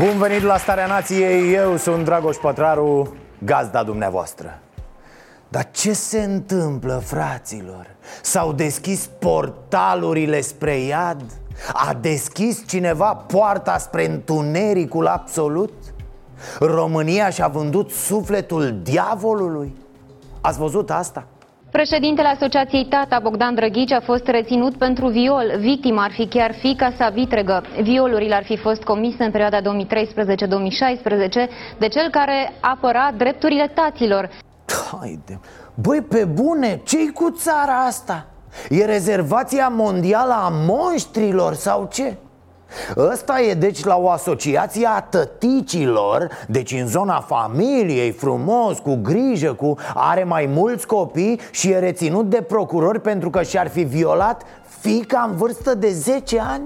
Bun venit la Starea Nației, eu sunt Dragoș Pătraru, gazda dumneavoastră Dar ce se întâmplă, fraților? S-au deschis portalurile spre iad? A deschis cineva poarta spre întunericul absolut? România și-a vândut sufletul diavolului? Ați văzut asta? Președintele Asociației Tata, Bogdan Drăghici, a fost reținut pentru viol. Victima ar fi chiar fica sa vitregă. Violurile ar fi fost comise în perioada 2013-2016 de cel care apăra drepturile taților. Haide, băi, pe bune, ce cu țara asta? E rezervația mondială a monștrilor sau ce? Ăsta e deci la o asociație a tăticilor Deci în zona familiei, frumos, cu grijă, cu are mai mulți copii Și e reținut de procurori pentru că și-ar fi violat fica în vârstă de 10 ani?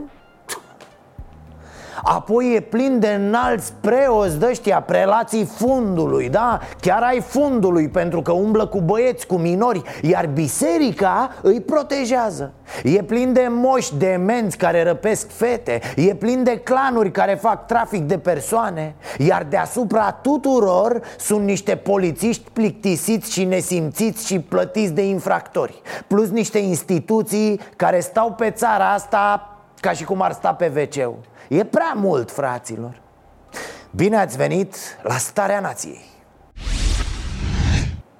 Apoi e plin de înalți preoți de ăștia, prelații fundului, da? Chiar ai fundului pentru că umblă cu băieți, cu minori Iar biserica îi protejează E plin de moși demenți care răpesc fete E plin de clanuri care fac trafic de persoane Iar deasupra tuturor sunt niște polițiști plictisiți și nesimțiți și plătiți de infractori Plus niște instituții care stau pe țara asta ca și cum ar sta pe wc E prea mult, fraților Bine ați venit la Starea Nației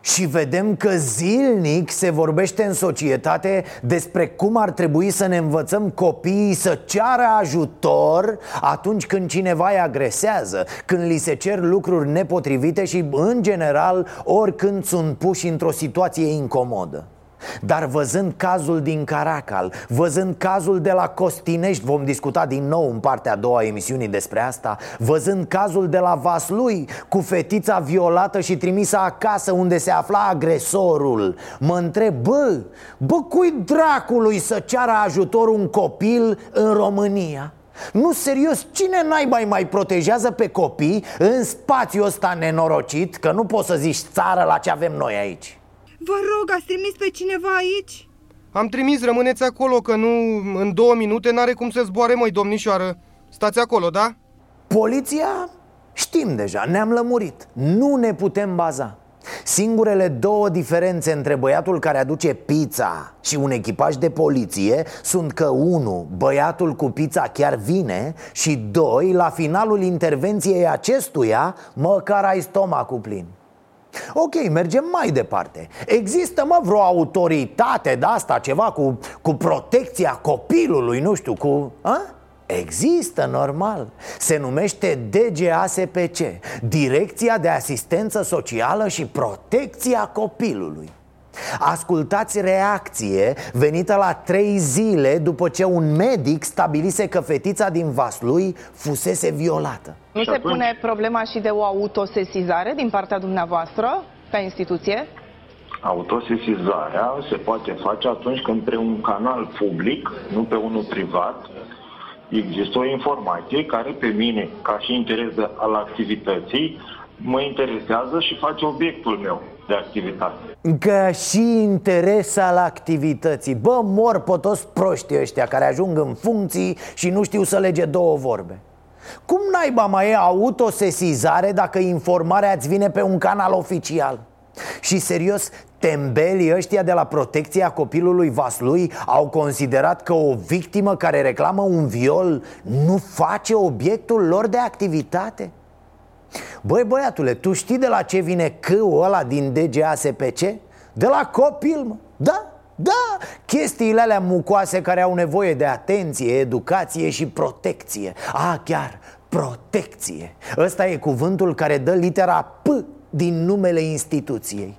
și vedem că zilnic se vorbește în societate despre cum ar trebui să ne învățăm copiii să ceară ajutor atunci când cineva îi agresează, când li se cer lucruri nepotrivite și, în general, oricând sunt puși într-o situație incomodă. Dar văzând cazul din Caracal, văzând cazul de la Costinești, vom discuta din nou în partea a doua a emisiunii despre asta Văzând cazul de la Vaslui, cu fetița violată și trimisă acasă unde se afla agresorul Mă întreb, bă, bă, cui dracului să ceară ajutor un copil în România? Nu, serios, cine naiba mai protejează pe copii în spațiul ăsta nenorocit Că nu poți să zici țară la ce avem noi aici Vă rog, ați trimis pe cineva aici? Am trimis, rămâneți acolo, că nu, în două minute n-are cum să zboare, măi, domnișoară. Stați acolo, da? Poliția? Știm deja, ne-am lămurit Nu ne putem baza Singurele două diferențe între băiatul care aduce pizza și un echipaj de poliție sunt că unu, băiatul cu pizza chiar vine și doi, la finalul intervenției acestuia, măcar ai stomacul plin Ok, mergem mai departe. Există, mă, vreo autoritate de asta, ceva cu, cu protecția copilului, nu știu, cu... A? Există, normal. Se numește DGASPC Direcția de Asistență Socială și Protecția Copilului Ascultați reacție venită la trei zile după ce un medic stabilise că fetița din Vaslui fusese violată. Nu se pune problema și de o autosesizare din partea dumneavoastră ca instituție? Autosesizarea se poate face atunci când pe un canal public, nu pe unul privat, există o informație care pe mine, ca și interes al activității, mă interesează și face obiectul meu de activitate. Că și interes al activității Bă, mor pe toți proștii ăștia care ajung în funcții și nu știu să lege două vorbe Cum naiba mai e autosesizare dacă informarea îți vine pe un canal oficial? Și serios, tembelii ăștia de la protecția copilului Vaslui au considerat că o victimă care reclamă un viol nu face obiectul lor de activitate? Băi băiatule, tu știi de la ce vine câul ăla din DGASPC? De la copil, mă. Da, da, chestiile alea mucoase care au nevoie de atenție, educație și protecție. Ah, chiar, protecție. Ăsta e cuvântul care dă litera P din numele instituției.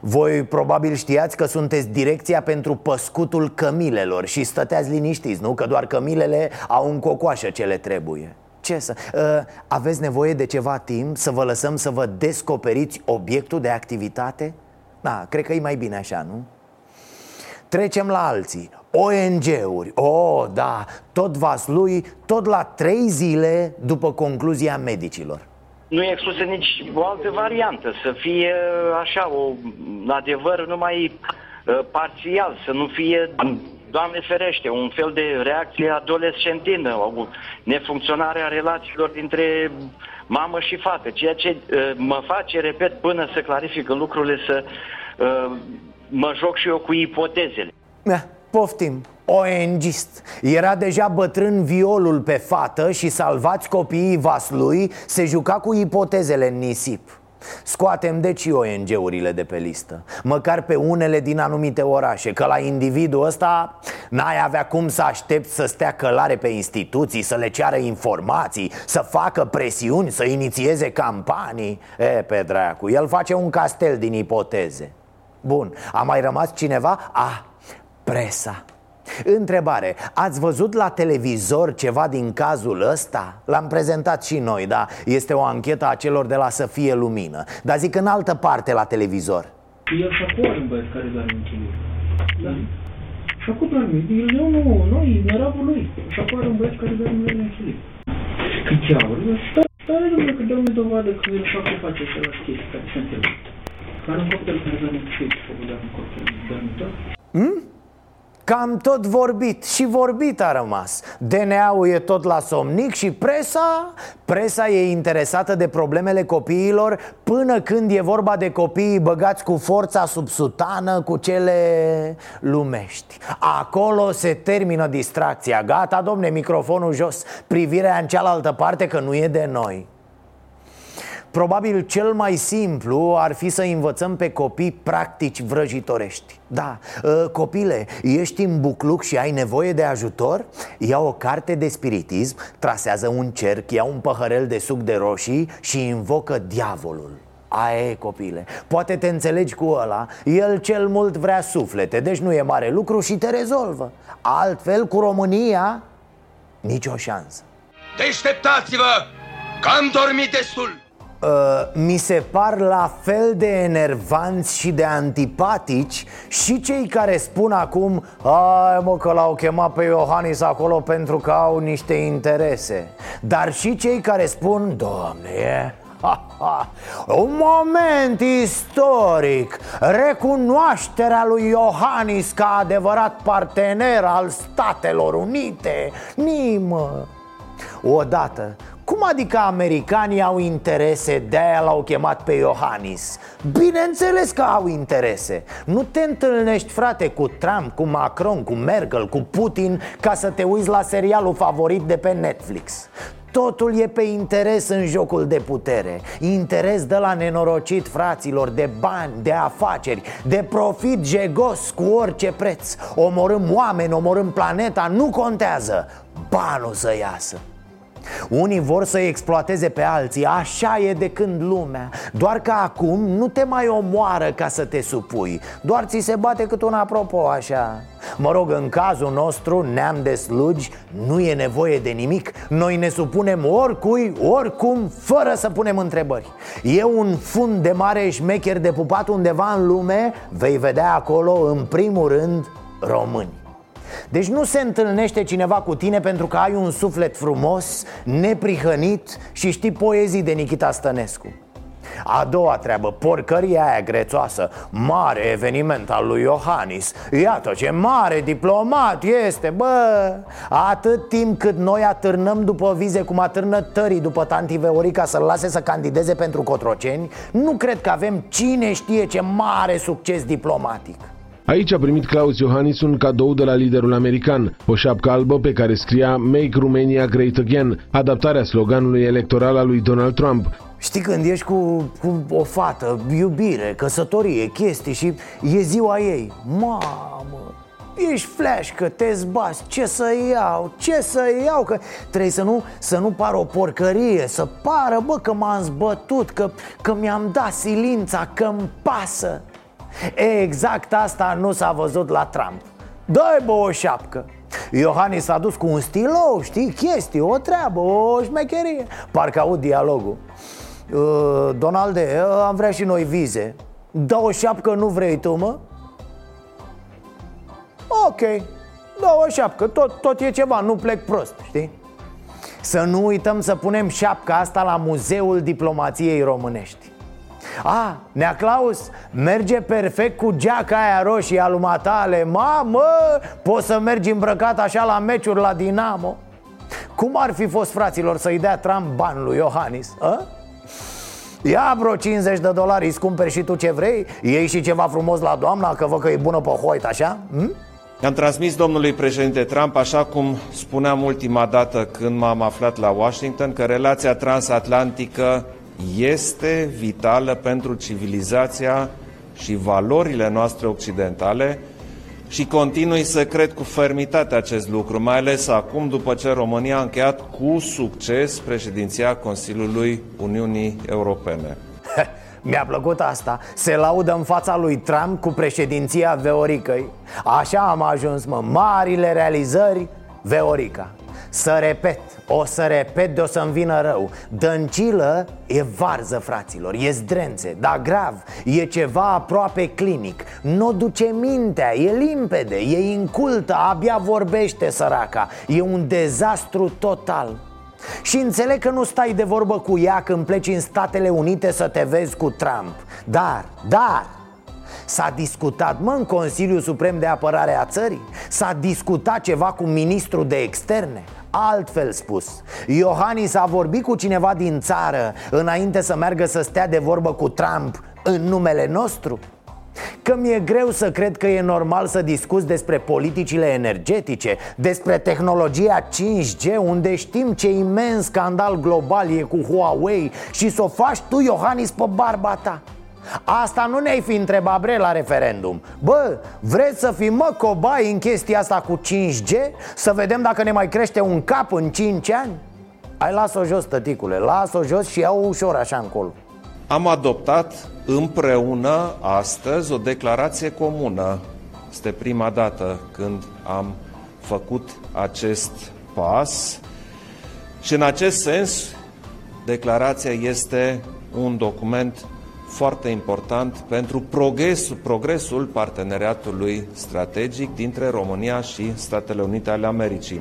Voi probabil știați că sunteți direcția pentru păscutul cămilelor Și stăteați liniștiți, nu? Că doar cămilele au în cocoașă ce le trebuie ce să... Uh, aveți nevoie de ceva timp să vă lăsăm să vă descoperiți obiectul de activitate? Da, cred că e mai bine așa, nu? Trecem la alții ONG-uri, oh, da, tot vaslui, tot la trei zile după concluzia medicilor nu e exclusă nici o altă variantă, să fie așa, o, adevăr numai uh, parțial, să nu fie, Doamne ferește, un fel de reacție adolescentină, o nefuncționare a relațiilor dintre mamă și fată, ceea ce uh, mă face, repet, până să clarifică lucrurile, să uh, mă joc și eu cu ipotezele. Da, poftim, ONGist Era deja bătrân violul pe fată și salvați copiii vaslui Se juca cu ipotezele în nisip Scoatem deci ONG-urile de pe listă. Măcar pe unele din anumite orașe Că la individul ăsta n-ai avea cum să aștepți să stea călare pe instituții Să le ceară informații, să facă presiuni, să inițieze campanii. E, pe dracu, el face un castel din ipoteze. Bun, a mai rămas cineva? Ah, presa Întrebare, ați văzut la televizor ceva din cazul ăsta? L-am prezentat și noi, da, este o anchetă a celor de la Să fie lumină. Dar zic în altă parte la televizor. El și acum un băiat care doarme în chilie Da. Și acum doarme, eu nu, noi, meravul lui. Și acum un băiat care doarme în chilie Cât aur, stai, stai domnule, că dă-mi dovadă că el și acum face același chestii care se întâmplă Care un copil care doarme în chilie, făcut doarme în copil, doarme tot Hmm? Cam tot vorbit și vorbit a rămas. DNA-ul e tot la somnic și presa? Presa e interesată de problemele copiilor Până când e vorba de copiii băgați cu forța sub sutană Cu cele lumești. Acolo se termină distracția. Gata, domne, microfonul jos. Privirea în cealaltă parte că nu e de noi Probabil cel mai simplu ar fi să învățăm pe copii practici vrăjitorești Da, ă, copile, ești în bucluc și ai nevoie de ajutor? Ia o carte de spiritism, trasează un cerc, ia un păhărel de suc de roșii și invocă diavolul Aia e, copile Poate te înțelegi cu ăla El cel mult vrea suflete Deci nu e mare lucru și te rezolvă Altfel, cu România, nicio șansă Deșteptați-vă! Că am dormit destul! Uh, mi se par la fel de enervanți și de antipatici și cei care spun acum Ai mă că l-au chemat pe Iohannis acolo pentru că au niște interese Dar și cei care spun Doamne, e... Ha, ha. Un moment istoric Recunoașterea lui Iohannis ca adevărat partener al Statelor Unite Nimă Odată cum adică americanii au interese, de-aia l-au chemat pe Iohannis? Bineînțeles că au interese. Nu te întâlnești, frate, cu Trump, cu Macron, cu Merkel, cu Putin Ca să te uiți la serialul favorit de pe Netflix. Totul e pe interes în jocul de putere. Interes de la nenorocit fraților De bani, de afaceri De profit jegos cu orice preț. Omorâm oameni, omorâm planeta Nu contează. Banul să iasă unii vor să exploateze pe alții, așa e de când lumea. Doar că acum nu te mai omoară ca să te supui. Doar ți se bate cât un apropo așa. Mă rog, în cazul nostru, neam de slugi, nu e nevoie de nimic. Noi ne supunem oricui, oricum, fără să punem întrebări. E un fund de mare șmecher de pupat undeva în lume Vei vedea acolo, în primul rând, români deci nu se întâlnește cineva cu tine pentru că ai un suflet frumos, neprihănit și știi poezii de Nikita Stănescu. A doua treabă, porcăria aia grețoasă Mare eveniment al lui Iohannis. Iată ce mare diplomat este, bă! Atât timp cât noi atârnăm după vize Cum atârnă tării după tanti Veorica Să-l lase să candideze pentru Cotroceni Nu cred că avem cine știe ce mare succes diplomatic Aici a primit Claus Iohannis un cadou de la liderul american, o șapcă albă pe care scria Make Romania Great Again, adaptarea sloganului electoral al lui Donald Trump. Știi când ești cu, cu o fată, iubire, căsătorie, chestii și e ziua ei Mamă, ești flash că te zbați, ce să iau, ce să iau Că trebuie să nu, să nu pară o porcărie, să pară, bă, că m-am zbătut Că, că mi-am dat silința, că-mi pasă Exact asta nu s-a văzut la Trump. Dă-i bă o șapcă. Iohannis s-a dus cu un stilou, știi, chestii, o treabă, o șmecherie. Parcă aud dialogul. Uh, Donalde, uh, am vrea și noi vize. Dă o șapcă, nu vrei tu, mă? Ok, dă o șapcă, tot, tot e ceva, nu plec prost, știi? Să nu uităm să punem șapca asta la Muzeul Diplomației Românești a, Nea Claus, merge perfect cu geaca aia roșie a lui Matale Mamă, poți să mergi îmbrăcat așa la meciuri la Dinamo Cum ar fi fost, fraților, să-i dea Trump bani lui Iohannis? A? Ia vreo 50 de dolari, îți cumperi și tu ce vrei Iei și ceva frumos la doamna, că văd că e bună pe hoit, așa? Hm? I-am transmis domnului președinte Trump, așa cum spuneam ultima dată când m-am aflat la Washington, că relația transatlantică este vitală pentru civilizația și valorile noastre occidentale și continui să cred cu fermitate acest lucru, mai ales acum după ce România a încheiat cu succes președinția Consiliului Uniunii Europene. Mi-a plăcut asta. Se laudă în fața lui Trump cu președinția Veoricăi. Așa am ajuns, mă, marile realizări Veorica Să repet, o să repet de o să-mi vină rău. Dăncilă e varză, fraților, e zdrențe Dar grav, e ceva aproape clinic. Nu duce mintea, e limpede, e incultă, abia vorbește săraca. E un dezastru total. Și înțeleg că nu stai de vorbă cu ea când pleci în Statele Unite să te vezi cu Trump. Dar, dar, S-a discutat, mă, în Consiliul Suprem de Apărare a țării? S-a discutat ceva cu ministrul de externe? Altfel spus, Iohannis a vorbit cu cineva din țară înainte să meargă să stea de vorbă cu Trump în numele nostru? Că mi-e greu să cred că e normal să discuți despre politicile energetice Despre tehnologia 5G Unde știm ce imens scandal global e cu Huawei Și să o faci tu, Iohannis, pe barba ta Asta nu ne-ai fi întrebat, bre, la referendum Bă, vreți să fim, mă, cobai în chestia asta cu 5G? Să vedem dacă ne mai crește un cap în 5 ani? Hai, las-o jos, tăticule, las-o jos și iau ușor așa încolo Am adoptat împreună astăzi o declarație comună Este prima dată când am făcut acest pas și în acest sens declarația este un document foarte important pentru progresul, progresul parteneriatului strategic dintre România și Statele Unite ale Americii.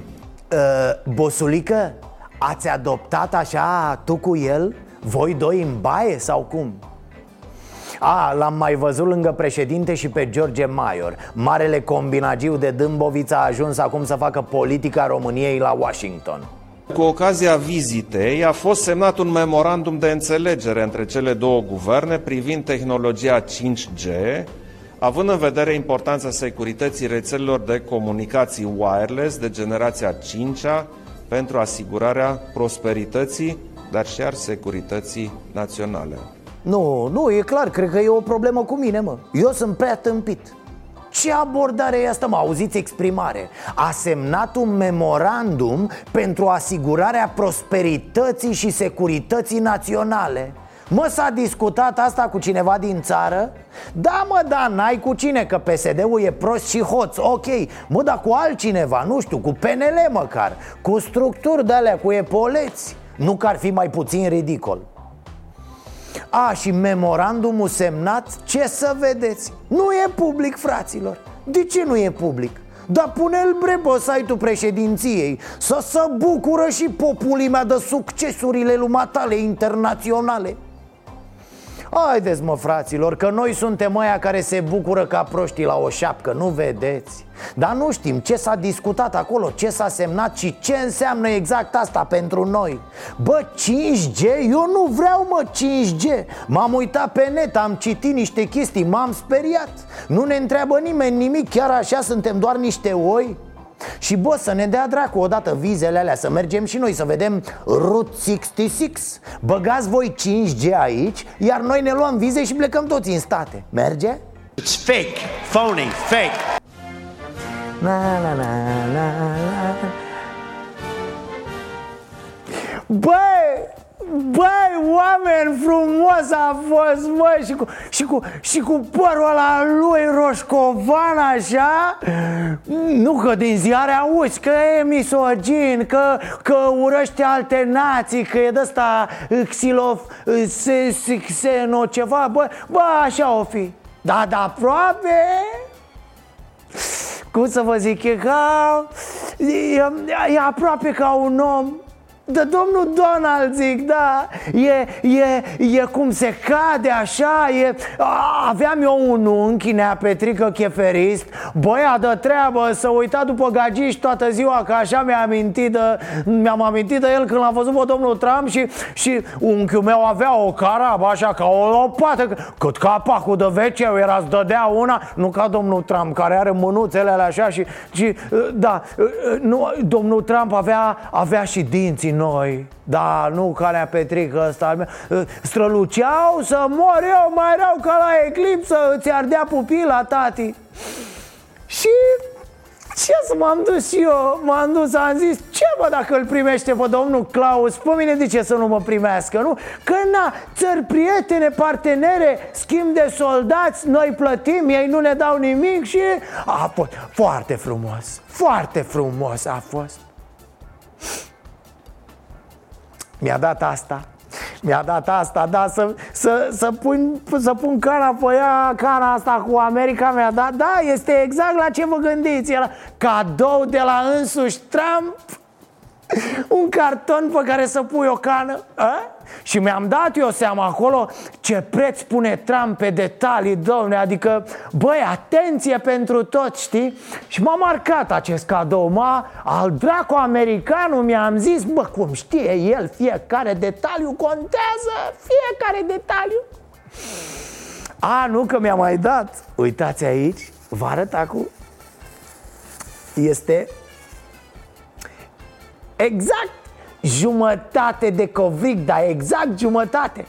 Uh, bosulică, ați adoptat așa tu cu el? Voi doi în baie sau cum? A, l-am mai văzut lângă președinte și pe George Maior Marele combinagiu de Dâmbovița a ajuns acum să facă politica României la Washington cu ocazia vizitei a fost semnat un memorandum de înțelegere între cele două guverne privind tehnologia 5G, având în vedere importanța securității rețelelor de comunicații wireless de generația 5-a pentru asigurarea prosperității, dar și a securității naționale. Nu, nu, e clar, cred că e o problemă cu mine, mă Eu sunt prea tâmpit ce abordare e asta, mă? Auziți exprimare. A semnat un memorandum pentru asigurarea prosperității și securității naționale. Mă, s-a discutat asta cu cineva din țară? Da, mă, da, n-ai cu cine, că PSD-ul e prost și hoț, ok Mă, dar cu altcineva, nu știu, cu PNL măcar. Cu structuri de alea, cu epoleți. Nu că ar fi mai puțin ridicol a, și memorandumul semnat, ce să vedeți? Nu e public, fraților De ce nu e public? Dar pune-l bre pe site-ul președinției Să se bucură și populimea de succesurile lumatale internaționale Haideți mă fraților, că noi suntem aia care se bucură ca proștii la o șapcă, nu vedeți? Dar nu știm ce s-a discutat acolo, ce s-a semnat și ce înseamnă exact asta pentru noi Bă, 5G? Eu nu vreau mă 5G M-am uitat pe net, am citit niște chestii, m-am speriat Nu ne întreabă nimeni nimic, chiar așa suntem doar niște oi? Și bă, să ne dea dracu odată vizele alea Să mergem și noi să vedem Route 66 Băgați voi 5G aici Iar noi ne luăm vize și plecăm toți în state. Merge? It's fake, phony, fake. Na, na, na, na, na. Bă, Băi, oameni frumos a fost, mă și cu, și, cu, și cu părul ăla lui Roșcovan așa? Nu că din ziare auzi că e misogin Că, că urăște alte nații Că e de-ăsta xilof, se, se, xeno ceva. Bă, bă, așa o fi. Da, da, aproape. Cum să vă zic, e ca... E, e aproape ca un om de domnul Donald, zic, da E, e, e cum se cade așa e... Aveam eu un unchi, Nea Petrică Cheferist Băia de treabă, să uita după gagici toată ziua Că așa mi-a amintit de, mi-am amintit de el când l-am văzut pe domnul Trump Și, și unchiul meu avea o carabă așa ca o lopată Cât capacul de veceu era să dădea una Nu ca domnul Trump care are mânuțele alea așa și, și da, nu, domnul Trump avea, avea și dinții noi Da, nu calea Petrică ăsta Străluceau să mor eu mai rău ca la eclipsă Îți ardea pupila, tati Și ce să m-am dus eu? M-am dus, am zis, ce bă dacă îl primește pe domnul Claus? Pe mine de ce să nu mă primească, nu? Că na, țări prietene, partenere, schimb de soldați, noi plătim, ei nu ne dau nimic și a fost foarte frumos, foarte frumos a fost mi-a dat asta. Mi-a dat asta, da, să, să, să, pun, să pun cana pe ea, cana asta cu America mi-a dat. Da, este exact la ce vă gândiți. Era cadou de la însuși Trump Un carton pe care să pui o cană a? Și mi-am dat eu seama acolo ce preț pune Trump pe detalii, domne Adică, băi, atenție pentru toți, știi? Și m-a marcat acest cadou m-a, Al dracu americanul mi-am zis Bă, cum știe el, fiecare detaliu contează Fiecare detaliu A, nu că mi-a mai dat Uitați aici, vă arăt acum Este Exact jumătate de covric, dar exact jumătate.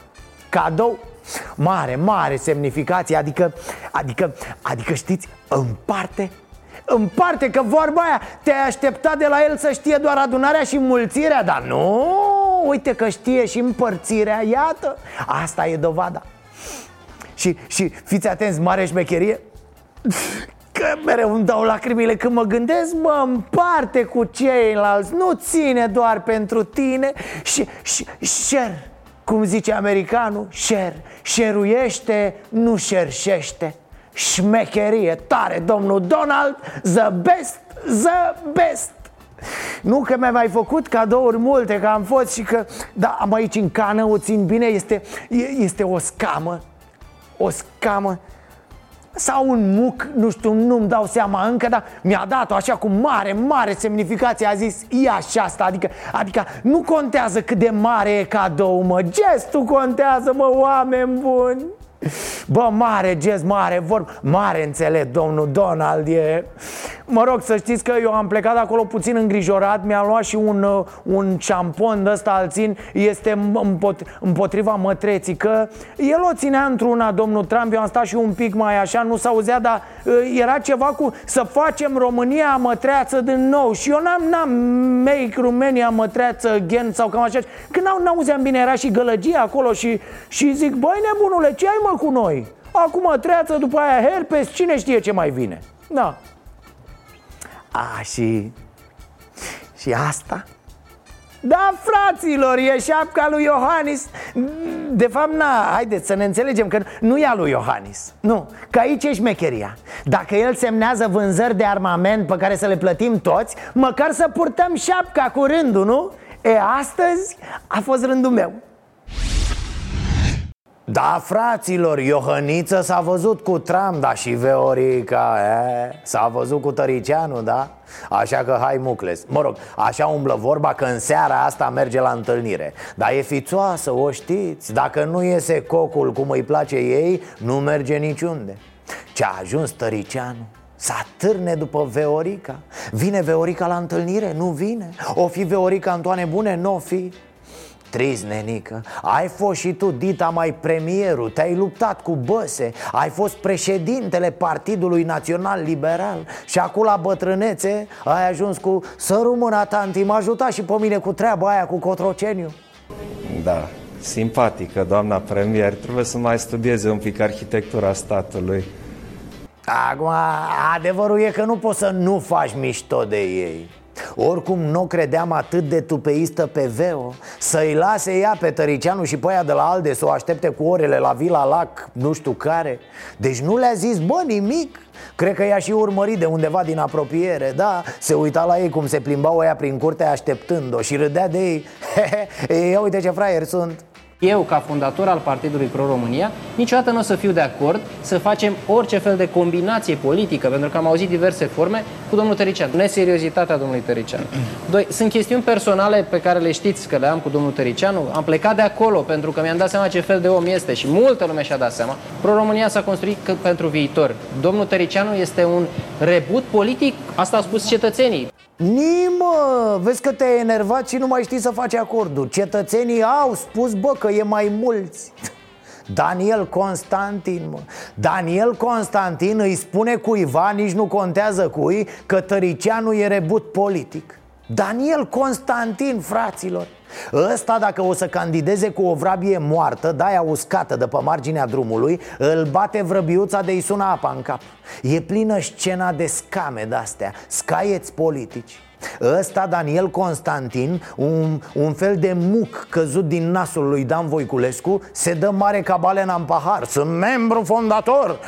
Cadou. Mare, mare semnificație. Adică, adică, adică știți, împarte Împarte că vorba aia Te-ai așteptat de la el să știe doar adunarea și mulțirea Dar nu, uite că știe și împărțirea Iată, asta e dovada. Și, și fiți atenți, mare șmecherie Că mereu îmi dau lacrimile când mă gândesc Mă împarte cu ceilalți Nu ține doar pentru tine. Și, și share Cum zice americanul Share Șeruiește, nu șerșește. Șmecherie tare, domnul Donald The best, the best. Nu că mi-a mai făcut cadouri multe, că am fost și că Da, am aici în cană, o țin bine Este, este o scamă O scamă sau un muc, nu știu, nu-mi dau seama încă Dar mi-a dat-o așa cu mare, mare semnificație A zis, ia și asta. Adică, adică nu contează cât de mare e cadou, mă Gestul contează, mă, oameni buni. Bă, mare gest, mare vorb Mare înțeleg, domnul Donald e... Mă rog să știți că eu am plecat acolo puțin îngrijorat Mi-am luat și un, uh, un șampon de ăsta al țin Este împotriva mătreții Că el o ținea într-una, domnul Trump Eu am stat și un pic mai așa, nu s-auzea Dar uh, era ceva cu să facem România mătreață din nou. Și eu n-am, n-am make România mătreață gen sau cam așa. Când n-auzeam bine, era și gălăgie acolo Și, și zic, băi nebunule, ce ai mă cu noi? Acum treață, după aia herpes, cine știe ce mai vine. Da A, și... Și asta? Da, fraților, e șapca lui Iohannis De fapt, na, haideți să ne înțelegem că nu e a lui Iohannis Nu, că aici e șmecheria Dacă el semnează vânzări de armament pe care să le plătim toți Măcar să purtăm șapca cu rândul, nu? E, astăzi a fost rândul meu da, fraților, Iohăniță s-a văzut cu Tram, da și Veorica e, S-a văzut cu Tăricianu, da? Așa că hai mucles. Mă rog, așa umblă vorba că în seara asta merge la întâlnire. Dar e fițoasă, o știți? Dacă nu iese cocul cum îi place ei, nu merge niciunde. Ce-a ajuns Tăricianu? Să atârne după Veorica? Vine Veorica la întâlnire? Nu vine? O fi Veorica Antoane Bune? Nu o fi Trist, nenică. Ai fost și tu, Dita, mai premierul. Te-ai luptat cu băse. Ai fost președintele Partidului Național Liberal. Și acum la bătrânețe ai ajuns cu Să rămână, tanti, m-a ajutat și pe mine cu treaba aia cu Cotroceniu. Da, simpatică, doamna premier, trebuie să mai studieze un pic arhitectura statului. Acum, adevărul e că nu poți să nu faci mișto de ei oricum nu credeam atât de tupeistă pe Veo. Să-i lase ea pe Tăricianu și pe aia de la Alde Să o aștepte cu orele la Vila Lac, nu știu care. Deci nu le-a zis, bă, nimic. Cred că i-a și urmărit de undeva din apropiere Da, se uita la ei cum se plimbau ea prin curte așteptând-o Și râdea de ei. Ia uite ce fraieri sunt eu, ca fondator al Partidului Pro-România, niciodată nu o să fiu de acord să facem orice fel de combinație politică, pentru că am auzit diverse forme cu domnul Tăricianu. Neseriozitatea domnului Tăricianu. Doi, sunt chestiuni personale pe care le știți că le am cu domnul Tăricianu. Am plecat de acolo pentru că mi-am dat seama ce fel de om este și multă lume și-a dat seama. Pro-România s-a construit pentru viitor. Domnul Tăricianu este un rebut politic, asta au spus cetățenii. Nimă, vezi că te-ai enervat și nu mai știi să faci acorduri Cetățenii au spus, bă, că e mai mulți. Daniel Constantin, mă. Daniel Constantin îi spune cuiva, nici nu contează cui Că Tăricianu e rebut politic. Daniel Constantin, fraților. Ăsta dacă o să candideze cu o vrabie moartă, de-aia uscată de pe marginea drumului Îl bate vrăbiuța de-i sună apa în cap. E plină scena de scame de-astea, scaieți politici Ăsta, Daniel Constantin, un, un fel de muc căzut din nasul lui Dan Voiculescu Se dă mare ca balena în pahar. Sunt membru fondator.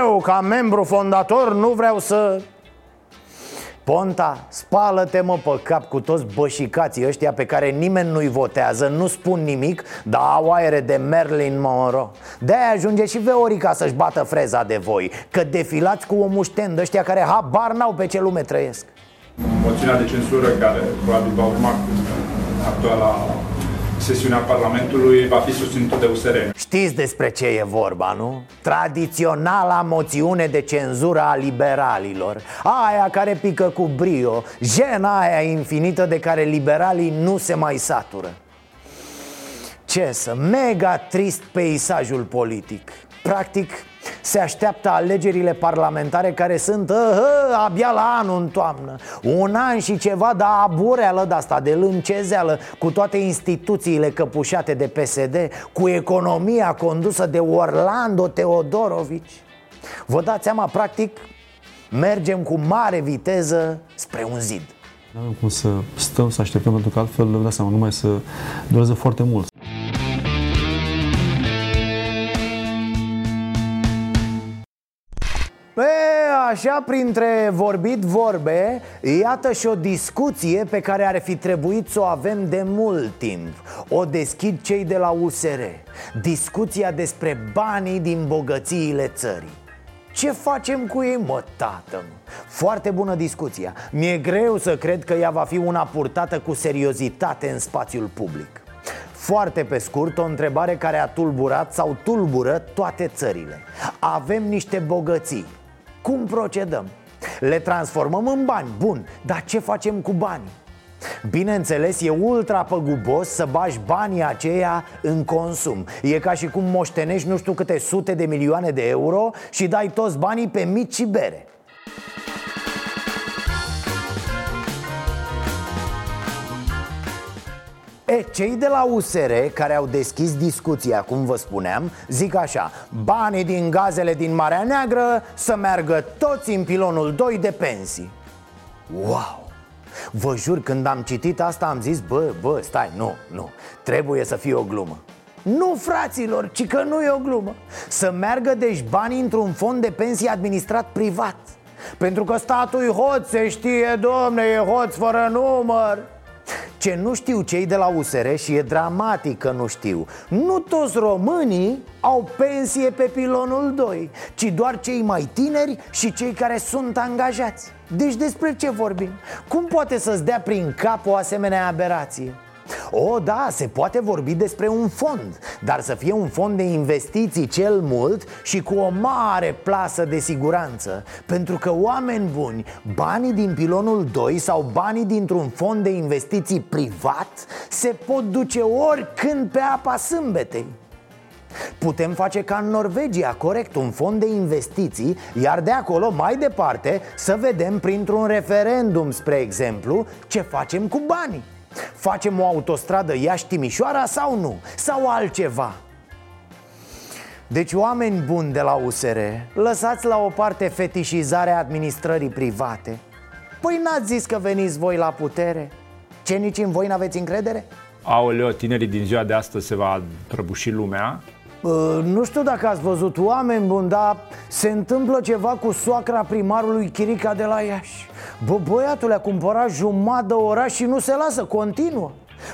Eu, ca membru fondator, nu vreau să... Ponta, spală-te mă pe cap cu toți bășicații ăștia pe care nimeni nu-i votează Nu spun nimic, dar au aere de Merlin Monroe. De-aia ajunge și Veorica să-și bată freza de voi Că defilați cu o mușten ăștia care habar n-au pe ce lume trăiesc Moțiunea de censură care probabil va urma actuala sesiunea Parlamentului va fi susținută de USR. Știți despre ce e vorba, nu? Tradiționala moțiune de cenzură a liberalilor Aia care pică cu brio Jena aia infinită de care liberalii nu se mai satură Ce să, mega trist peisajul politic Practic, se așteaptă alegerile parlamentare care sunt uh, abia la anul în toamnă. Un an și ceva, dar abureală de asta, de lâncezeală Cu toate instituțiile căpușate de PSD Cu economia condusă de Orlando Teodorovici. Vă dați seama, practic, mergem cu mare viteză spre un zid. Nu avem cum să stăm, să așteptăm, pentru că altfel, vă dați seama, numai să durează foarte mult așa, printre vorbit vorbe, iată și o discuție pe care ar fi trebuit să o avem de mult timp. O deschid cei de la USR Discuția despre banii din bogățiile țării. Ce facem cu ei, mă, tată? Foarte bună discuția. Mi-e greu să cred că ea va fi una purtată cu seriozitate în spațiul public. Foarte pe scurt, o întrebare care a tulburat sau tulbură toate țările. Avem niște bogății cum procedăm? Le transformăm în bani, bun, dar ce facem cu banii? Bineînțeles, e ultra păgubos să bagi banii aceia în consum E ca și cum moștenești nu știu câte sute de milioane de euro și dai toți banii pe mici și bere E, cei de la USR care au deschis discuția, cum vă spuneam, zic așa Banii din gazele din Marea Neagră să meargă toți în pilonul 2 de pensii. Wow! Vă jur, când am citit asta am zis Bă, bă, stai, nu, nu, trebuie să fie o glumă. Nu, fraților, ci că nu e o glumă. Să meargă deci banii într-un fond de pensii administrat privat. Pentru că statul e hoț, se știe, domne, e hoț fără număr ce nu știu cei de la USR și e dramatic că nu știu Nu toți românii au pensie pe pilonul 2 Ci doar cei mai tineri și cei care sunt angajați Deci despre ce vorbim? Cum poate să-ți dea prin cap o asemenea aberație? O, da, se poate vorbi despre un fond Dar să fie un fond de investiții cel mult și cu o mare plasă de siguranță. Pentru că oameni buni, banii din pilonul 2 sau banii dintr-un fond de investiții privat Se pot duce oricând pe apa sâmbetei. Putem face ca în Norvegia, corect, un fond de investiții Iar de acolo, mai departe, să vedem printr-un referendum, spre exemplu, ce facem cu banii Facem o autostradă Iași-Timișoara sau nu? Sau altceva? Deci oameni buni de la USR Lăsați la o parte fetișizarea administrării private Păi n-ați zis că veniți voi la putere? Ce nici în voi n-aveți încredere? Aoleo, tinerii din ziua de astăzi se va prăbuși lumea Uh, nu știu dacă ați văzut oameni buni, dar se întâmplă ceva cu soacra primarului Chirica de la Iași Bă, băiatul a cumpărat jumătate de oraș și nu se lasă, continuă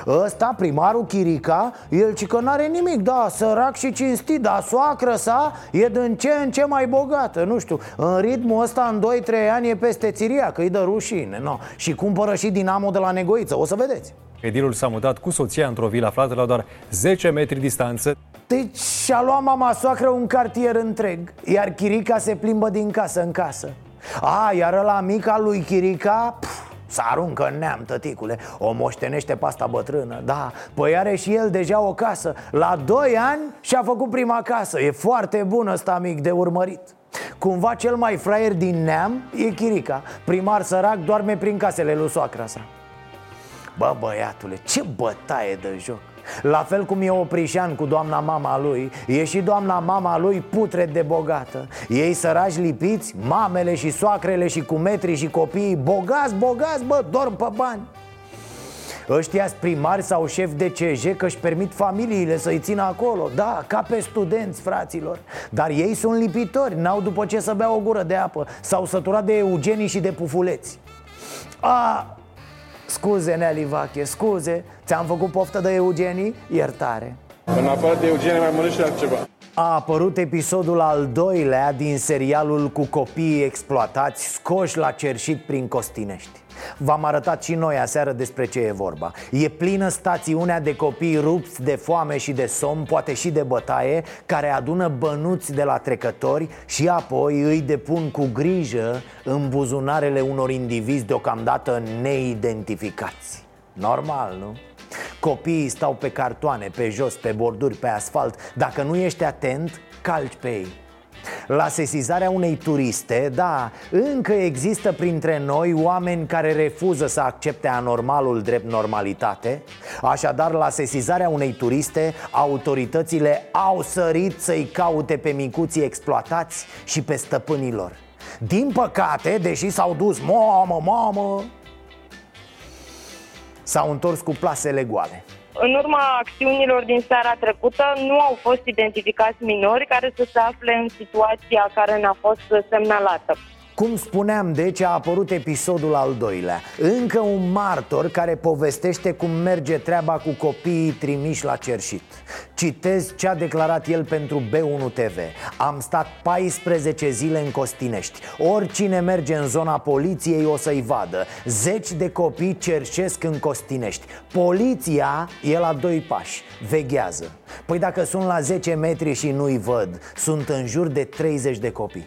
Ăsta, primarul Chirica, el ci că n-are nimic, da, sărac și cinstit Dar soacră sa e din ce în ce mai bogată Nu știu, în ritmul ăsta în 2-3 ani e peste Țiria, că îi dă rușine no. Și cumpără și dinamo de la Negoiță, o să vedeți Edilul s-a mutat cu soția într-o vilă aflată la doar 10 metri distanță. Deci și-a luat mama soacră un cartier întreg Iar Chirica se plimbă din casă în casă A, iar la mica lui Chirica... Pf, să aruncă în neam, tăticule. O moștenește pasta bătrână. Da, păi are și el deja o casă. La 2 ani și-a făcut prima casă. E foarte bun ăsta mic de urmărit. Cumva cel mai fraier din neam e Chirica. Primar sărac doarme prin casele lui soacra sa. Bă, băiatule, ce bătaie de joc la fel cum e Oprișan cu doamna mama lui E și doamna mama lui putre de bogată. Ei sărași lipiți, mamele și soacrele și cu metri și copiii Bogați, bogați, bă, dorm pe bani. Ăștia primari sau șef de CJ că își permit familiile să-i țină acolo. Da, ca pe studenți, fraților. Dar ei sunt lipitori, n-au după ce să bea o gură de apă S-au săturat de eugenii și de pufuleți. A, Scuze, Nelly Vache, scuze Ți-am făcut poftă de Eugenii? Iertare În afară de Eugenie mai mănânc și altceva a apărut episodul al doilea din serialul cu copiii exploatați scoși la cerșit prin Costinești. V-am arătat și noi aseară despre ce e vorba. E plină stațiunea de copii rupți de foame și de somn, poate și de bătaie Care adună bănuți de la trecători și apoi îi depun cu grijă în buzunarele unor indivizi deocamdată neidentificați. Normal, nu? Copiii stau pe cartoane, pe jos, pe borduri, pe asfalt. Dacă nu ești atent, calci pe ei. La sesizarea unei turiste, da, încă există printre noi oameni care refuză să accepte anormalul drept normalitate. Așadar, la sesizarea unei turiste, autoritățile au sărit să-i caute pe micuții exploatați și pe stăpânilor Din păcate, deși s-au dus, mamă, mamă, s-au întors cu plasele goale în urma acțiunilor din seara trecută nu au fost identificați minori care să se afle în situația care ne-a fost semnalată. Cum spuneam, deci a apărut episodul al doilea. Încă un martor care povestește cum merge treaba cu copiii trimiși la cerșit. Citez ce a declarat el pentru B1 TV Am stat 14 zile în Costinești. Oricine merge în zona poliției o să-i vadă. Zeci de copii cerșesc în Costinești. Poliția e la doi pași, veghează. Păi dacă sunt la 10 metri și nu-i văd Sunt în jur de 30 de copii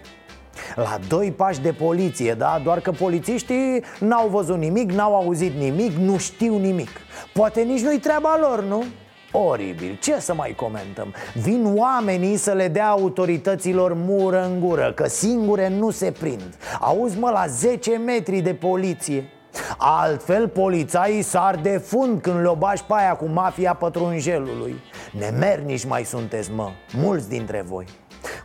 la doi pași de poliție, da? Doar că polițiștii n-au văzut nimic, n-au auzit nimic, nu știu nimic Poate nici nu-i treaba lor, nu? Oribil, ce să mai comentăm? Vin oamenii să le dea autorităților mură în gură Că singure nu se prind Auzi mă, la 10 metri de poliție Altfel, polițaii sar de fund când le bași pe aia cu mafia pătrunjelului Nemernici mai sunteți, mă, mulți dintre voi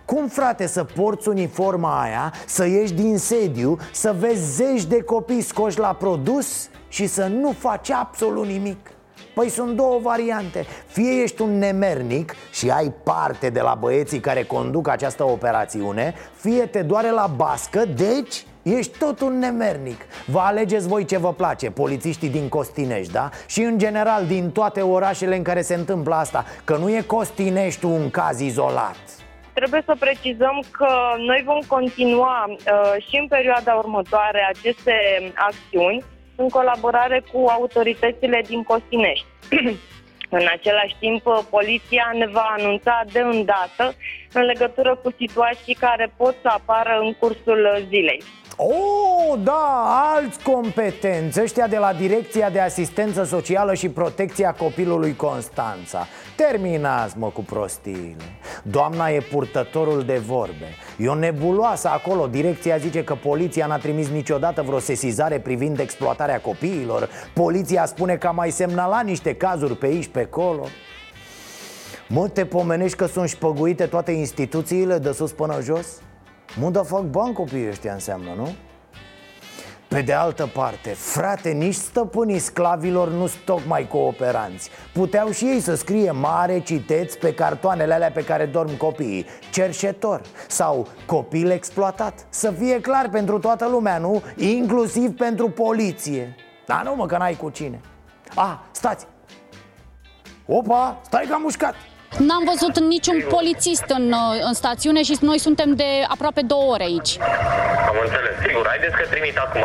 cum, frate, să porți uniforma aia, să ieși din sediu, să vezi zeci de copii scoși la produs și să nu faci absolut nimic? Păi sunt două variante Fie ești un nemernic și ai parte de la băieții care conduc această operațiune Fie te doare la bască, deci Ești tot un nemernic Vă alegeți voi ce vă place, polițiștii din Costinești, da? Și în general din toate orașele în care se întâmplă asta Că nu e Costinești un caz izolat Trebuie să precizăm că noi vom continua uh, și în perioada următoare aceste acțiuni în colaborare cu autoritățile din Costinești. În același timp, poliția ne va anunța de îndată în legătură cu situații care pot să apară în cursul zilei. Oh, da, alți competenți Ăștia de la Direcția de Asistență Socială și Protecția Copilului Constanța. Terminați, mă, cu prostiile. Doamna e purtătorul de vorbe. E o nebuloasă acolo. Direcția zice că poliția n-a trimis niciodată vreo sesizare privind exploatarea copiilor. Poliția spune că a mai semnalat niște cazuri pe aici, pe acolo. Mă, te pomenești că sunt șpăguite toate instituțiile de sus până jos? Mă, dar fac bani copiii ăștia înseamnă, nu? Pe de altă parte, frate, nici stăpânii sclavilor nu sunt tocmai cooperanți. Puteau și ei să scrie mare, citeți pe cartoanele alea pe care dorm copiii. Cerșetor. Sau copil exploatat. Să fie clar pentru toată lumea, nu? Inclusiv pentru poliție. Da, nu mă, că n-ai cu cine. A, stați. Opa, stai că am mușcat N-am văzut niciun polițist în, în stațiune și noi suntem de aproape două ore aici. Am înțeles, sigur. Haideți că trimit acum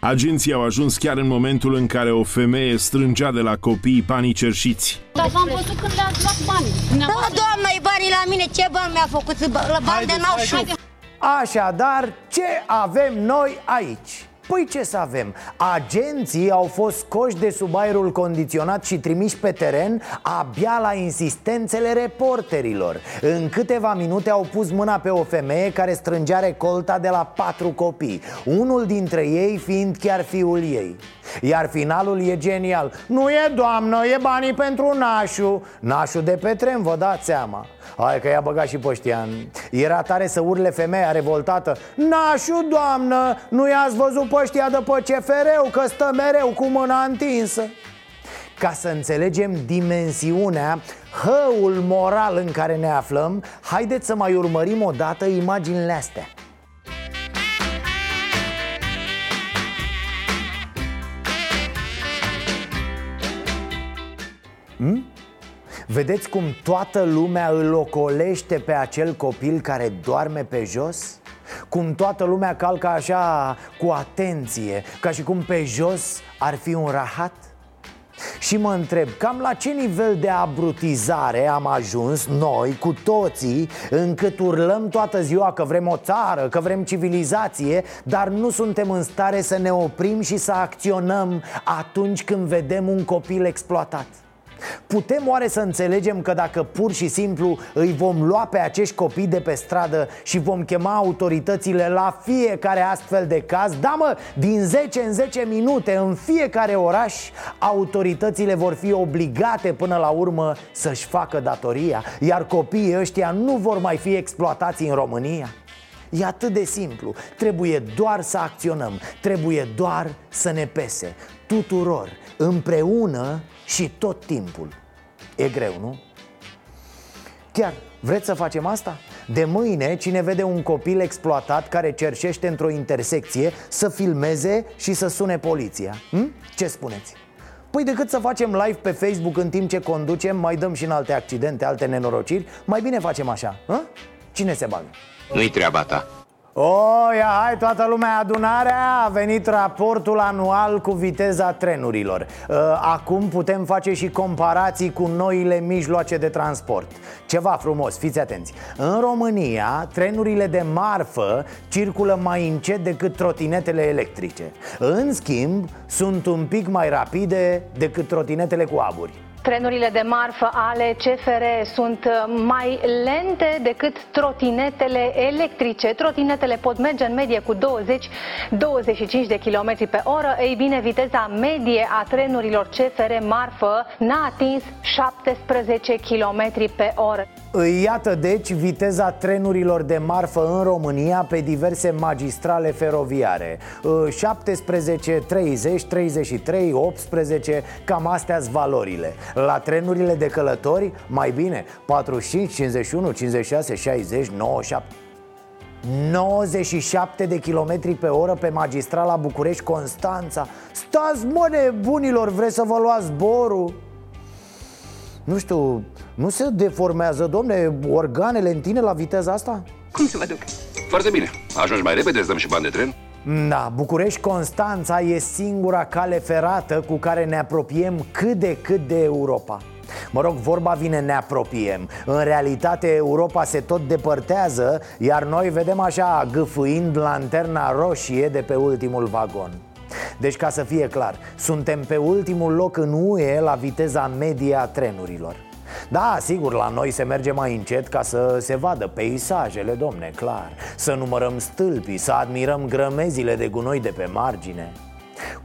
Agenții au ajuns chiar în momentul în care o femeie strângea de la copiii banii cerșiți. Dar v-am văzut când le-ați luat banii. Da, doamnă, e banii la mine, ce bani mi-a făcut? La bani de n Așadar, ce avem noi aici? Păi ce să avem? Agenții au fost scoși de sub aerul condiționat și trimiși pe teren abia la insistențele reporterilor. În câteva minute au pus mâna pe o femeie care strângea recolta de la patru copii Unul dintre ei fiind chiar fiul ei. Iar finalul e genial. Nu e doamnă, e banii pentru nașu. Nașu de pe tren, vă dați seama Hai că i-a băgat și pe Era tare să urle femeia revoltată. Nașu, doamnă, nu i-ați văzut pe ăștia de pe CFR-ul Că stă mereu cu mâna întinsă? Ca să înțelegem dimensiunea, hăul moral în care ne aflăm Haideți să mai urmărim o dată imaginile astea Vedeți cum toată lumea îl ocolește pe acel copil care doarme pe jos? Cum toată lumea calcă așa cu atenție, ca și cum pe jos ar fi un rahat? Și mă întreb, cam la ce nivel de abrutizare am ajuns noi cu toții Încât urlăm toată ziua că vrem o țară, că vrem civilizație Dar nu suntem în stare să ne oprim și să acționăm atunci când vedem un copil exploatat Putem oare să înțelegem că dacă pur și simplu îi vom lua pe acești copii de pe stradă și vom chema autoritățile la fiecare astfel de caz? Da mă, din 10 în 10 minute în fiecare oraș Autoritățile vor fi obligate până la urmă să-și facă datoria Iar copiii ăștia nu vor mai fi exploatați în România? E atât de simplu, trebuie doar să acționăm, trebuie doar să ne pese. Tuturor, împreună și tot timpul E greu, nu? Chiar, vreți să facem asta? De mâine, cine vede un copil exploatat care cerșește într-o intersecție Să filmeze și să sune poliția hm? Ce spuneți? Păi decât să facem live pe Facebook în timp ce conducem Mai dăm și în alte accidente, alte nenorociri Mai bine facem așa, hă? Cine se bagă? Nu-i treaba ta Oh, ia hai toată lumea adunarea! A venit raportul anual cu viteza trenurilor. Uh, Acum putem face și comparații cu noile mijloace de transport. Ceva frumos, fiți atenți. În România, trenurile de marfă circulă mai încet decât trotinetele electrice. În schimb, sunt un pic mai rapide decât trotinetele cu aburi Trenurile de marfă ale CFR sunt uh, mai lente decât trotinetele electrice. Trotinetele pot merge în medie cu 20-25 de km pe oră. Ei bine, viteza medie a trenurilor CFR marfă n-a atins 17 km pe oră. Iată deci viteza trenurilor de marfă în România pe diverse magistrale feroviare 17, 30, 33, 18, cam astea valorile La trenurile de călători, mai bine, 45, 51, 56, 60, 97 97 de kilometri pe oră pe magistrala București-Constanța Stați mă nebunilor, vreți să vă luați zborul? Nu știu, nu se deformează, domne, organele în tine la viteza asta? Cum să mă duc? Foarte bine. Ajungi mai repede, îți dăm și bani de tren? Da, București-Constanța e singura cale ferată cu care ne apropiem cât de cât de Europa. Mă rog, vorba vine ne apropiem. În realitate Europa se tot depărtează Iar noi vedem așa gâfâind lanterna roșie de pe ultimul vagon. Deci ca să fie clar, suntem pe ultimul loc în UE la viteza medie a trenurilor da, sigur, la noi se merge mai încet ca să se vadă peisajele, domne, clar. Să numărăm stâlpii, să admirăm grămezile de gunoi de pe margine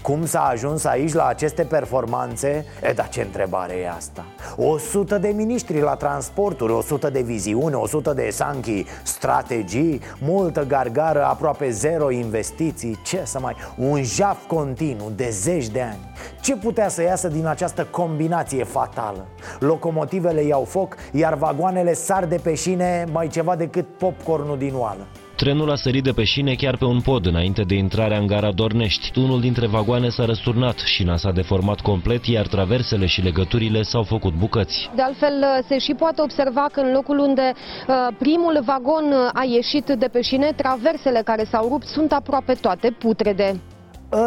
cum s-a ajuns aici la aceste performanțe? E, dar ce întrebare e asta? 100 de miniștri la transporturi, 100 de viziune, 100 de sanchi strategii, multă gargară, aproape zero investiții Ce să mai... Un jaf continuu de zeci de ani Ce putea să iasă din această combinație fatală? Locomotivele iau foc, iar vagoanele sar de pe șine mai ceva decât popcornul din oală Trenul a sărit de pe șine chiar pe un pod înainte de intrarea în gara Dornești. Unul dintre vagoane s-a răsturnat, șina s-a deformat complet, iar traversele și legăturile s-au făcut bucăți. De altfel, se și poate observa că în locul unde uh, primul vagon a ieșit de pe șine, traversele care s-au rupt sunt aproape toate putrede.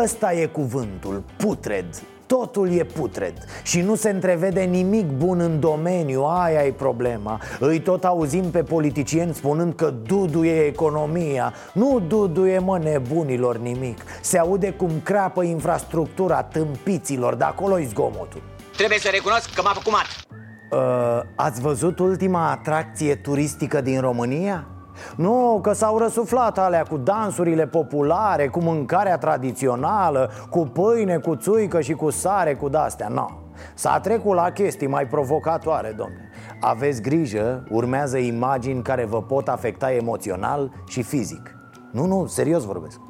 Ăsta e cuvântul, putred Totul e putred și nu se întrevede nimic bun în domeniu, aia e problema. Îi tot auzim pe politicieni spunând că duduie economia. Nu duduie mă nebunilor nimic. Se aude cum creapă infrastructura tâmpiților, de acolo e zgomotul. Trebuie să recunosc că m-a făcut mat uh, Ați văzut ultima atracție turistică din România? Nu, că s-au răsuflat alea cu dansurile populare, cu mâncarea tradițională, cu pâine, cu țuică și cu sare, cu dastea Nu, S-a trecut la chestii mai provocatoare, domne. Aveți grijă, urmează imagini care vă pot afecta emoțional și fizic. Nu, nu, serios vorbesc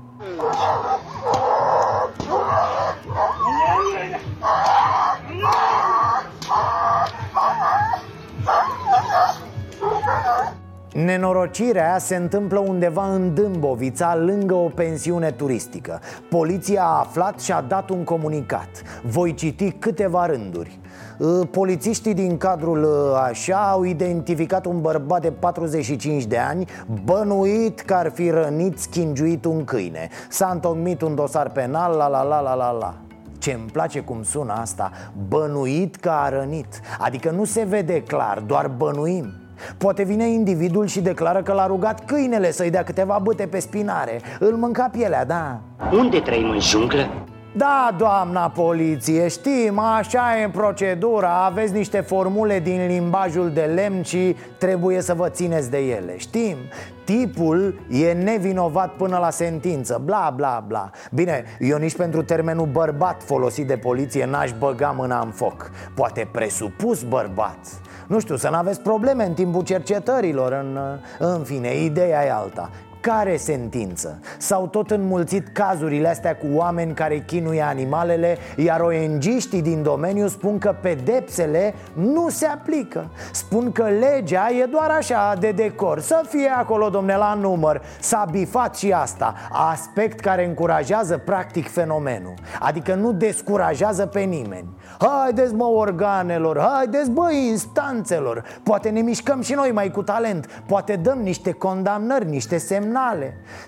Nenorocirea se întâmplă undeva în Dâmbovița, lângă o pensiune turistică. Poliția a aflat și a dat un comunicat. Voi citi câteva rânduri. Ă, Polițiștii din cadrul ă, așa au identificat un bărbat de 45 de ani Bănuit că ar fi rănit, schingiuit un câine. S-a întocmit un dosar penal, la la la la la la. Ce îmi place cum sună asta Bănuit că a rănit. Adică nu se vede clar, doar bănuim Poate vine individul și declară că l-a rugat câinele să-i dea câteva băte pe spinare. Îl mânca pielea, da. Unde trăim în junglă? Da, doamna poliție, știm, așa e procedura. Aveți niște formule din limbajul de lemn și trebuie să vă țineți de ele. Știm, tipul e nevinovat până la sentință, bla bla bla. Bine, eu nici pentru termenul bărbat folosit de poliție n-aș băga mâna în foc. Poate presupus bărbat nu știu, să nu aveți probleme în timpul cercetărilor în, în fine, ideea e alta care sentință? S-au tot înmulțit cazurile astea cu oameni care chinuie animalele Iar ong din domeniu spun că pedepsele nu se aplică. Spun că legea e doar așa de decor. Să fie acolo, domne, la număr. S-a bifat și asta. Aspect care încurajează practic fenomenul. Adică nu descurajează pe nimeni. Haideți mă organelor, haideți bă instanțelor! Poate ne mișcăm și noi mai cu talent. Poate dăm niște condamnări, niște semnale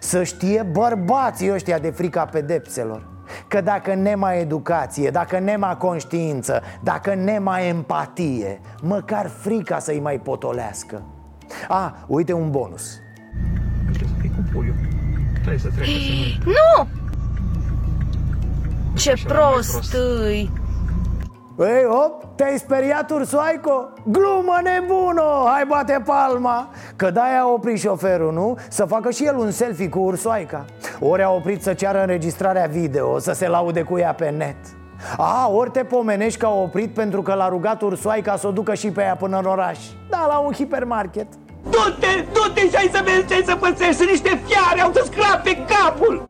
Să știe bărbații ăștia de frica pedepselor. Că dacă nema educație, dacă nema conștiință, dacă nema empatie Măcar frica să-i mai potolească. A, uite un bonus. Trebuie să fii cu puiul Trebuie să treacă să nu... Ce prost. îi! Ei, hop, te-ai speriat, Ursoaico? Glumă nebună, hai bate palma! Că de-aia a oprit șoferul, nu? Să facă și el un selfie cu Ursoaica. Ori a oprit să ceară înregistrarea video, să se laude cu ea pe net. A, ori te pomenești că a oprit pentru că l-a rugat Ursoaica să o ducă și pe ea până în oraș. Da, la un hipermarket. Du-te, du-te și hai să vezi ce să pățești. Sunt niște fiare, au să scrape capul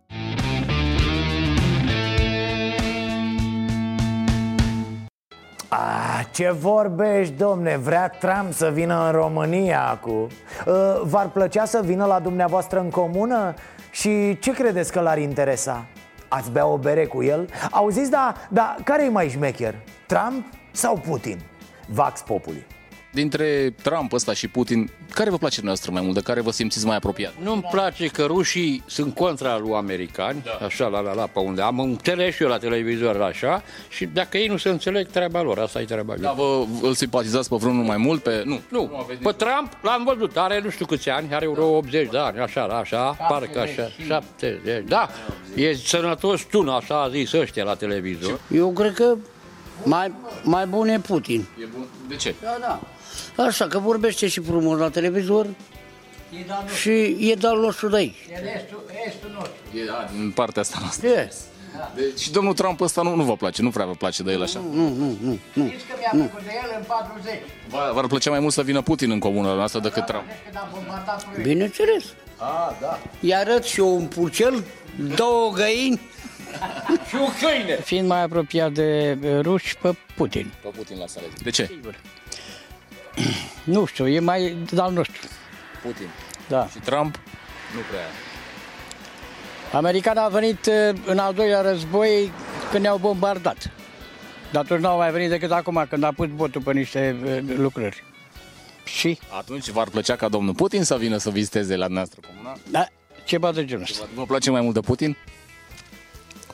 Ah, ce vorbești, domne? Vrea Trump să vină în România acum uh, V-ar plăcea să vină la dumneavoastră în comună? Și ce credeți că l-ar interesa? Ați bea o bere cu el? Auziți, da, da care e mai șmecher? Trump sau Putin? Vax Populi Dintre Trump ăsta și Putin, care vă place dumneavoastră mai mult, de care vă simțiți mai apropiat? Nu-mi place că rușii sunt contra lui americani, da. așa, la, la, la, pe unde am înțeles și eu la televizor, așa, și dacă ei nu se înțeleg, treaba lor, asta e treaba lor. Da, vă îl simpatizați pe vreunul mai mult? Pe... Nu. Nu, pe Trump l-am văzut, are nu știu câți ani, are vreo 80 de ani, așa, așa, parcă așa, 70, da, e sănătos tună, așa a zis ăștia la televizor. Eu cred că mai, mai bun e Putin. E bun? De ce? Da, da. Așa, că vorbește și frumos la televizor și e de-al nostru de aici. E da, în partea asta noastră. E. Deci și domnul Trump ăsta nu, nu vă place, nu prea vă place de el așa. Nu, nu, nu, nu. Știți că mi-a făcut de el în 40. V- V-ar plăcea mai mult să vină Putin în comună noastră decât Trump. Bineînțeles. Ah, da. I arăt și eu un purcel, două găini și o câine. Fiind mai apropiat de uh, ruși pe Putin. Pe Putin la să De ce? Nu știu, e mai al nostru. Putin. Da. Și Trump? Nu prea. Americana a venit uh, în al doilea război când ne-au bombardat. Dar atunci n-au mai venit decât acum, când a pus botul pe niște uh, lucrări. Și? Atunci v-ar plăcea ca domnul Putin să vină să viziteze la noastră comuna? Da, ceva de genul ăsta. Vă place mai mult de Putin?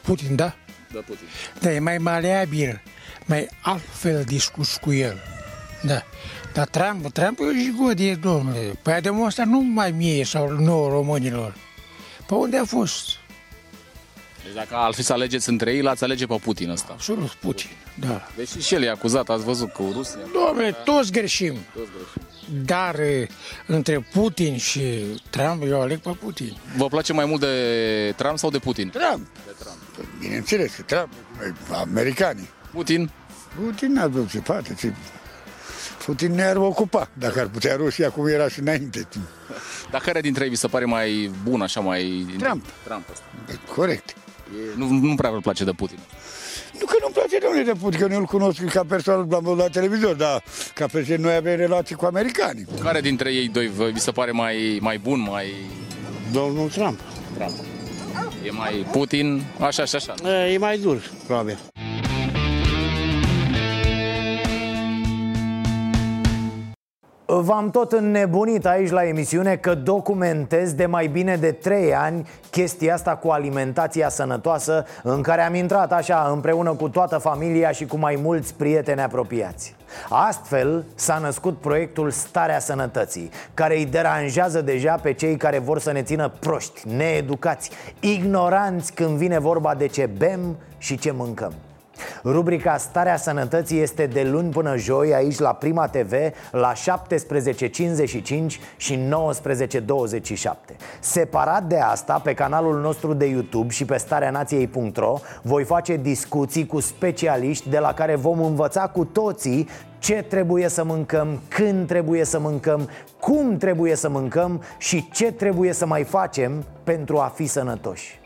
Putin, da? Da, Putin. Da, e mai maleabil, mai altfel discuți cu el. Da. Dar Trump, Trump e jigodie, domnule. Păi a demonstrat nu mai mie sau nouă românilor. Pe unde a fost? Deci dacă ar fi să alegeți între ei, l-ați alege pe Putin ăsta. Absolut, Putin, da. Deci și el e acuzat, ați văzut, cu Rusia. Domnule, toți greșim. Toți greșim. Dar e, între Putin și Trump, eu aleg pe Putin. Vă place mai mult de Trump sau de Putin? Trump. De Trump. Bineînțeles, că Trump, americanii. Putin? Putin n-a dus ce poate, ce... Putin ne-ar ocupa, dacă ar putea Rusia cum era și înainte. Dar care dintre ei vi se pare mai bun, așa, mai... Trump. Trump ăsta. Corect. E, nu, nu prea vă place de Putin. Nu că nu-mi place domnule de Putin, că nu-l cunosc ca persoană l-am văzut la televizor, dar ca președinte noi avem relații cu americanii. Care dintre ei doi vă, vi se pare mai, mai bun, mai... Domnul Trump. Trump. E mai Putin, așa și așa. E mai dur, probabil. V-am tot înnebunit aici la emisiune că documentez de mai bine de 3 ani chestia asta cu alimentația sănătoasă în care am intrat așa împreună cu toată familia și cu mai mulți prieteni apropiați. Astfel s-a născut proiectul Starea Sănătății, care îi deranjează deja pe cei care vor să ne țină proști, needucați, ignoranți când vine vorba de ce bem și ce mâncăm. Rubrica Starea Sănătății este de luni până joi aici la Prima TV la 17.55 și 19.27 Separat de asta, pe canalul nostru de YouTube și pe stareanației.ro voi face discuții cu specialiști de la care vom învăța cu toții ce trebuie să mâncăm, când trebuie să mâncăm, cum trebuie să mâncăm și ce trebuie să mai facem pentru a fi sănătoși.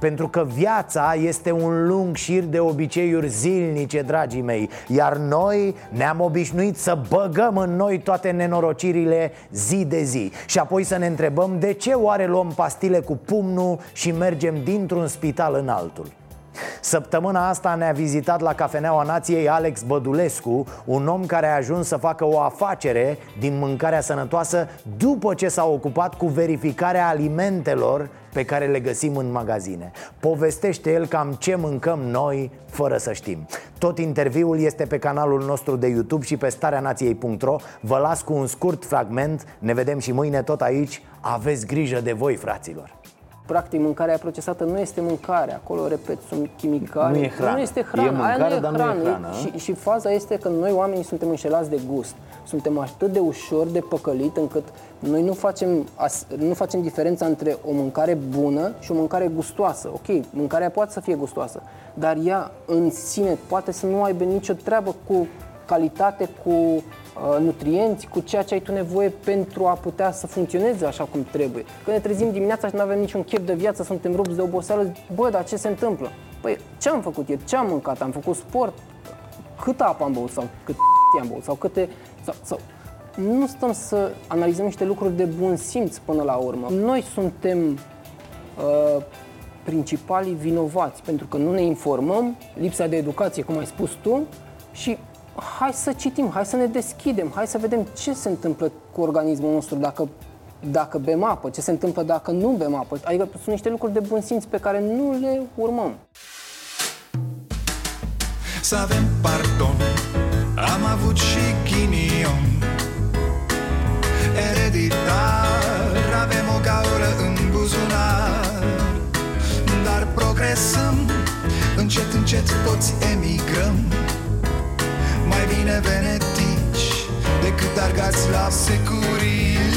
Pentru că viața este un lung șir de obiceiuri zilnice, dragii mei. Iar noi ne-am obișnuit să băgăm în noi toate nenorocirile zi de zi. Și apoi să ne întrebăm de ce oare luăm pastile cu pumnul și mergem dintr-un spital în altul. Săptămâna asta ne-a vizitat la Cafeneaua Nației Alex Bădulescu Un om care a ajuns să facă o afacere din mâncarea sănătoasă După ce s-a ocupat cu verificarea alimentelor pe care le găsim în magazine. Povestește el cam ce mâncăm noi fără să știm. Tot interviul este pe canalul nostru de YouTube și pe stareanației.ro Vă las cu un scurt fragment, ne vedem și mâine tot aici. Aveți grijă de voi, fraților Practic, mâncarea procesată nu este mâncare. Acolo, repet, sunt chimicale. Nu e hrană. Nu este E hrană. mâncare, Aia nu e dar nu e hrană. hrană, și, și faza este că noi oamenii suntem înșelați de gust. Suntem atât de ușor de păcălit încât noi nu facem, as, nu facem diferența între o mâncare bună și o mâncare gustoasă. Ok, mâncarea poate să fie gustoasă, dar ea în sine poate să nu aibă nicio treabă cu calitate, cu uh, nutrienți, cu ceea ce ai tu nevoie pentru a putea să funcționeze așa cum trebuie. Când ne trezim dimineața și nu avem niciun chef de viață, suntem rupți de oboseală, bă, dar ce se întâmplă? Păi, ce am făcut eu? Ce am mâncat? Am făcut sport? Cât apă am băut? Sau cât am băut? Sau câte... Sau, sau... Nu stăm să analizăm niște lucruri de bun simț până la urmă. Noi suntem uh, principalii vinovați pentru că nu ne informăm, lipsa de educație, cum ai spus tu, și hai să citim, hai să ne deschidem, hai să vedem ce se întâmplă cu organismul nostru dacă, dacă bem apă, ce se întâmplă dacă nu bem apă. Adică sunt niște lucruri de bun simț pe care nu le urmăm. Să avem pardon, am avut și ghinion Ereditar, avem o gaură în buzunar Dar progresăm, încet, încet toți emigrăm Mai bine venetici decât argați la securie